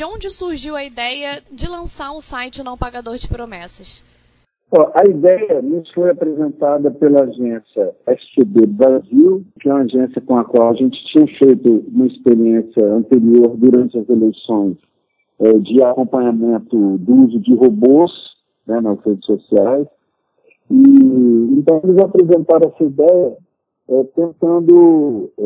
de onde surgiu a ideia de lançar um site não pagador de promessas? A ideia nos foi apresentada pela agência STB Brasil, que é uma agência com a qual a gente tinha feito uma experiência anterior durante as eleições é, de acompanhamento do uso de robôs né, nas redes sociais. E, então, eles apresentaram essa ideia é, tentando é,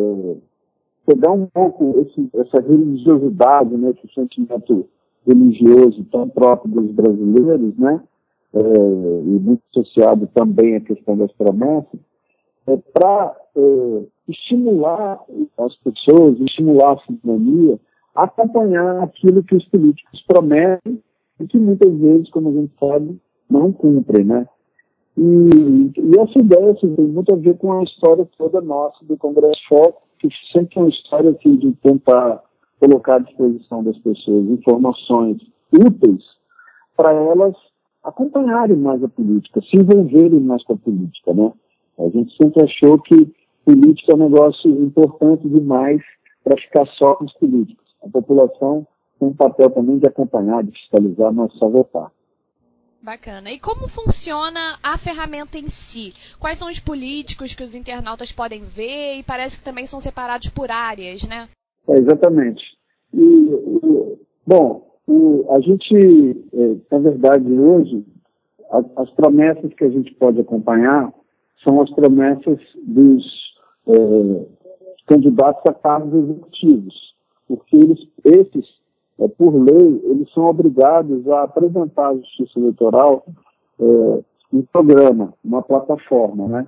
pegar um pouco esse, essa religiosidade, né, esse sentimento religioso tão próprio dos brasileiros, né, é, e muito associado também à questão das promessas, é, para é, estimular as pessoas, estimular a cidadania a acompanhar aquilo que os políticos prometem e que muitas vezes, como a gente sabe, não cumprem, né? E, e essa ideia assim, tem muito a ver com a história toda nossa do Congresso Foco, que sempre é uma história assim, de tentar colocar à disposição das pessoas informações úteis para elas acompanharem mais a política, se envolverem mais com a política, né? A gente sempre achou que política é um negócio importante demais para ficar só com os políticos. A população tem um papel também de acompanhar, de fiscalizar, não é só votar. Bacana. E como funciona a ferramenta em si? Quais são os políticos que os internautas podem ver? E parece que também são separados por áreas, né? É, exatamente. E, bom, o, a gente, é, na verdade, hoje, a, as promessas que a gente pode acompanhar são as promessas dos é, candidatos a cargos executivos, porque eles, esses, é, por lei, eles são obrigados a apresentar à Justiça Eleitoral é, um programa, uma plataforma, né?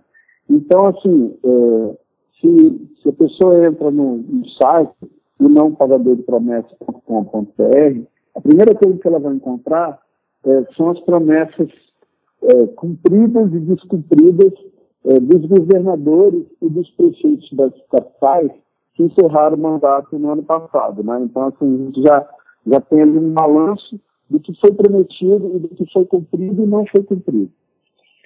Então, assim, é, se, se, a pessoa entra no, no site, o não promessas.com.br, a primeira coisa que ela vai encontrar é, são as promessas é, cumpridas e descumpridas é, dos governadores e dos prefeitos das capitais que encerraram o mandato no ano passado. Né? Então, assim, a gente já, já tem ali um balanço do que foi prometido e do que foi cumprido e não foi cumprido.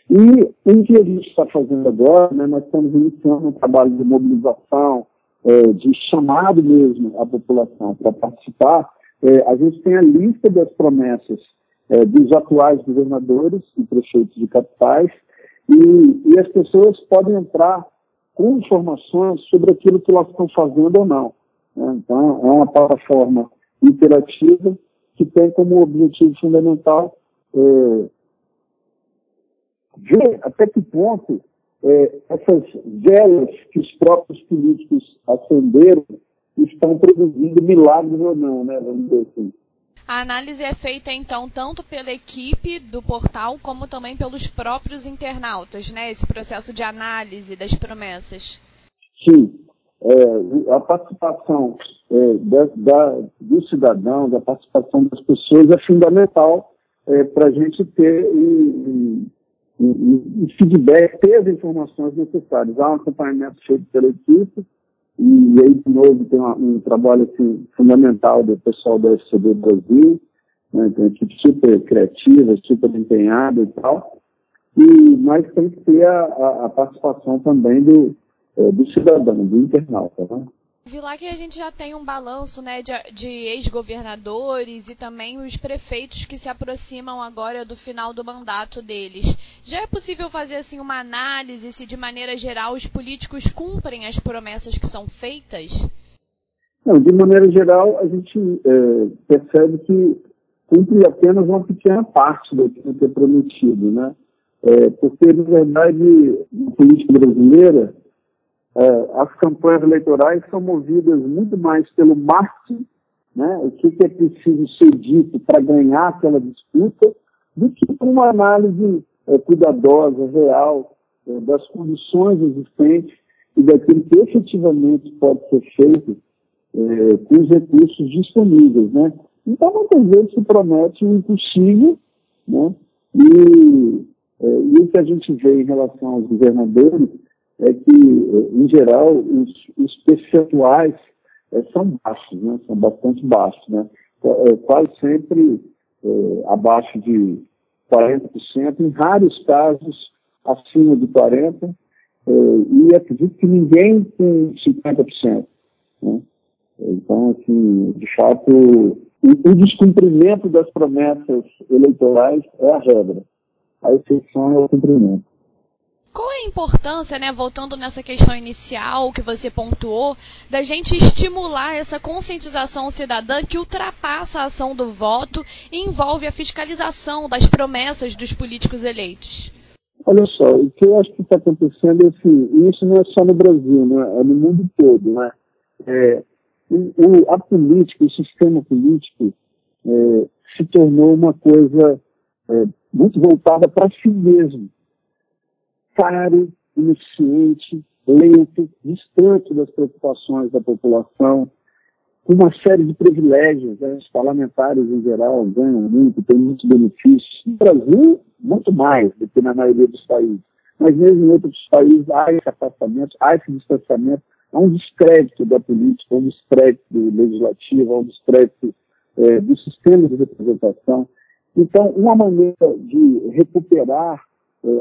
E o que a gente está fazendo agora, né, nós estamos iniciando um trabalho de mobilização, é, de chamado mesmo à população para participar, é, a gente tem a lista das promessas é, dos atuais governadores e prefeitos de capitais e, e, as pessoas podem entrar com informações sobre aquilo que elas estão fazendo ou não. Né? Então, é uma plataforma interativa que tem como objetivo fundamental é, ver até que ponto é, essas velas que os próprios políticos acenderam estão produzindo milagres ou não, né? Vamos dizer assim. A análise é feita então tanto pela equipe do portal como também pelos próprios internautas, né? Esse processo de análise das promessas. Sim, é, a participação é, da, da, do cidadão, da participação das pessoas é fundamental é, para a gente ter um, um, um, feedback, ter as informações necessárias. Há um acompanhamento feito pela equipe e aí, de novo, tem um, um trabalho assim, fundamental do pessoal da FCB Brasil, né, tem uma equipe super criativa, super empenhada e tal. E, mas tem que ter a, a, a participação também do, é, do cidadão, do internauta. Né? Vi lá que a gente já tem um balanço né, de, de ex-governadores e também os prefeitos que se aproximam agora do final do mandato deles. Já é possível fazer assim uma análise se de maneira geral os políticos cumprem as promessas que são feitas? Não, de maneira geral a gente é, percebe que cumpre apenas uma pequena parte daquilo que é prometido, né? É, porque, na verdade, a política brasileira é, as campanhas eleitorais são movidas muito mais pelo marketing, né, o que, é preciso ser dito para ganhar aquela disputa, do que por uma análise é, cuidadosa, real, é, das condições existentes e daquilo que efetivamente pode ser feito é, com os recursos disponíveis. Né? Então, muitas vezes se promete o impossível, né? e, é, e o que a gente vê em relação aos governadores é que, em geral, os, os percentuais é, são baixos, né? são bastante baixos, né? É, quase sempre é, abaixo de 40%, em raros casos acima de 40%, é, e acredito que ninguém tem 50%. Né? Então, assim, de fato, o descumprimento das promessas eleitorais é a regra. A exceção é o cumprimento. Qual é a importância, né, voltando nessa questão inicial que você pontuou, da gente estimular essa conscientização cidadã que ultrapassa a ação do voto e envolve a fiscalização das promessas dos políticos eleitos? Olha só, o que eu acho que está acontecendo é assim, isso não é só no Brasil, né, é no mundo todo. Né? É, o, a política, o sistema político, é, se tornou uma coisa é, muito voltada para si mesmo. Caro, ineficiente, lento, distante das preocupações da população, com uma série de privilégios. Né? Os parlamentares, em geral, ganham muito, têm muitos benefícios. No Brasil, muito mais do que na maioria dos países. Mas mesmo em outros países há esse afastamento, há esse distanciamento há um descrédito da política, um descrédito legislativo, um descrédito é, do sistema de representação. Então, uma maneira de recuperar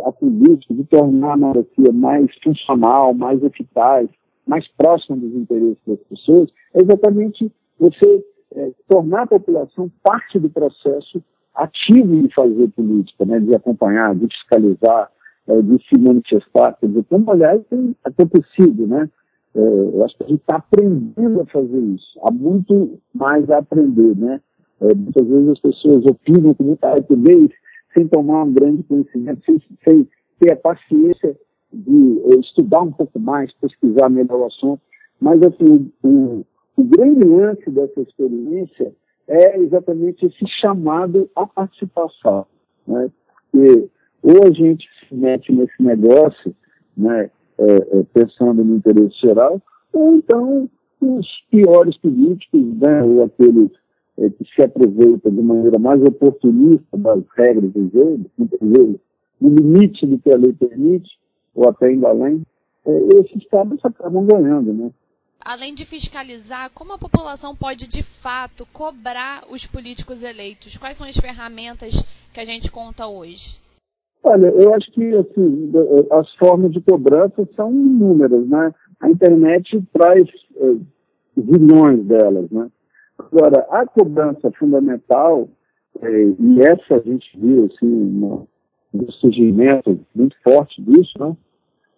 a política, de tornar a democracia mais funcional, mais eficaz, mais próxima dos interesses das pessoas, é exatamente você é, tornar a população parte do processo ativo de fazer política, né, de acompanhar, de fiscalizar, é, de se manifestar. Quer dizer, como, aliás, tem acontecido, né? É, eu acho que a gente está aprendendo a fazer isso. Há muito mais a aprender, né? É, muitas vezes as pessoas opinam com muita rapidez, sem tomar um grande conhecimento, sem, sem ter a paciência de é, estudar um pouco mais, pesquisar melhor o assunto. Mas, assim, o, o grande lance dessa experiência é exatamente esse chamado à participação. Né? Porque ou a gente se mete nesse negócio, né, é, é, pensando no interesse geral, ou então os piores políticos, né, ou aqueles é, que se aproveitam de maneira mais oportunista das regras do jogo, muitas vezes no limite do que a lei permite, ou até indo além, é, esses caras acabam ganhando, né? Além de fiscalizar, como a população pode de fato cobrar os políticos eleitos? Quais são as ferramentas que a gente conta hoje? Olha, eu acho que assim, as formas de cobrança são inúmeras, né? A internet traz é, zilhões delas, né? Agora, a cobrança fundamental, é, e essa a gente viu, assim, no, surgimento muito forte disso, né?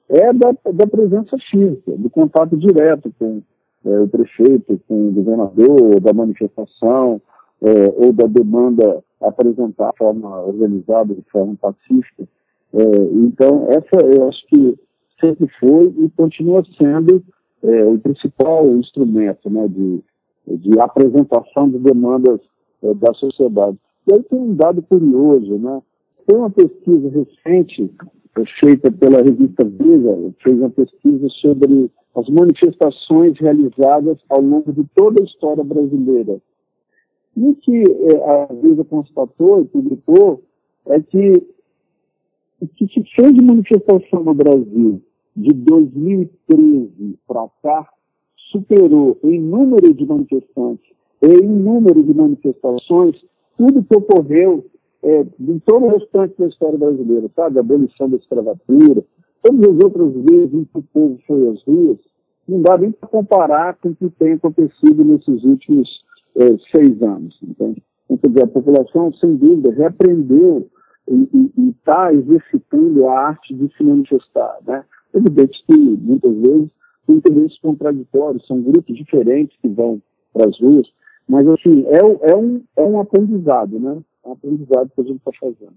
É da, da presença física, do contato direto com é, o prefeito, com o governador, da manifestação, é, ou da demanda apresentar de forma organizada, de forma pacífica. É, então, essa eu acho que sempre foi e continua sendo é, o principal instrumento né, de, de apresentação de demandas é, da sociedade. E aí tem um dado curioso, né? Tem uma pesquisa recente é, feita pela revista Veja, fez uma pesquisa sobre as manifestações realizadas ao longo de toda a história brasileira. E o que é, a Veja constatou e publicou é que o que se fez de manifestação no Brasil de 2013 para cá superou em número de manifestantes e em número de manifestações tudo que ocorreu é, em todo o restante da história brasileira, sabe? A abolição da escravatura, todas as outras vezes em que o povo foi às ruas, não dá nem para comparar com o que tem acontecido nesses últimos é, seis anos. Entende? Então, a população, sem dúvida, reaprendeu e está exercitando a arte de se manifestar. Né? Evidente que, muitas vezes, tem interesses contraditórios, são grupos diferentes que vão para as ruas, mas, assim, é, é, um, é um aprendizado, né? É um aprendizado que a gente está fazendo.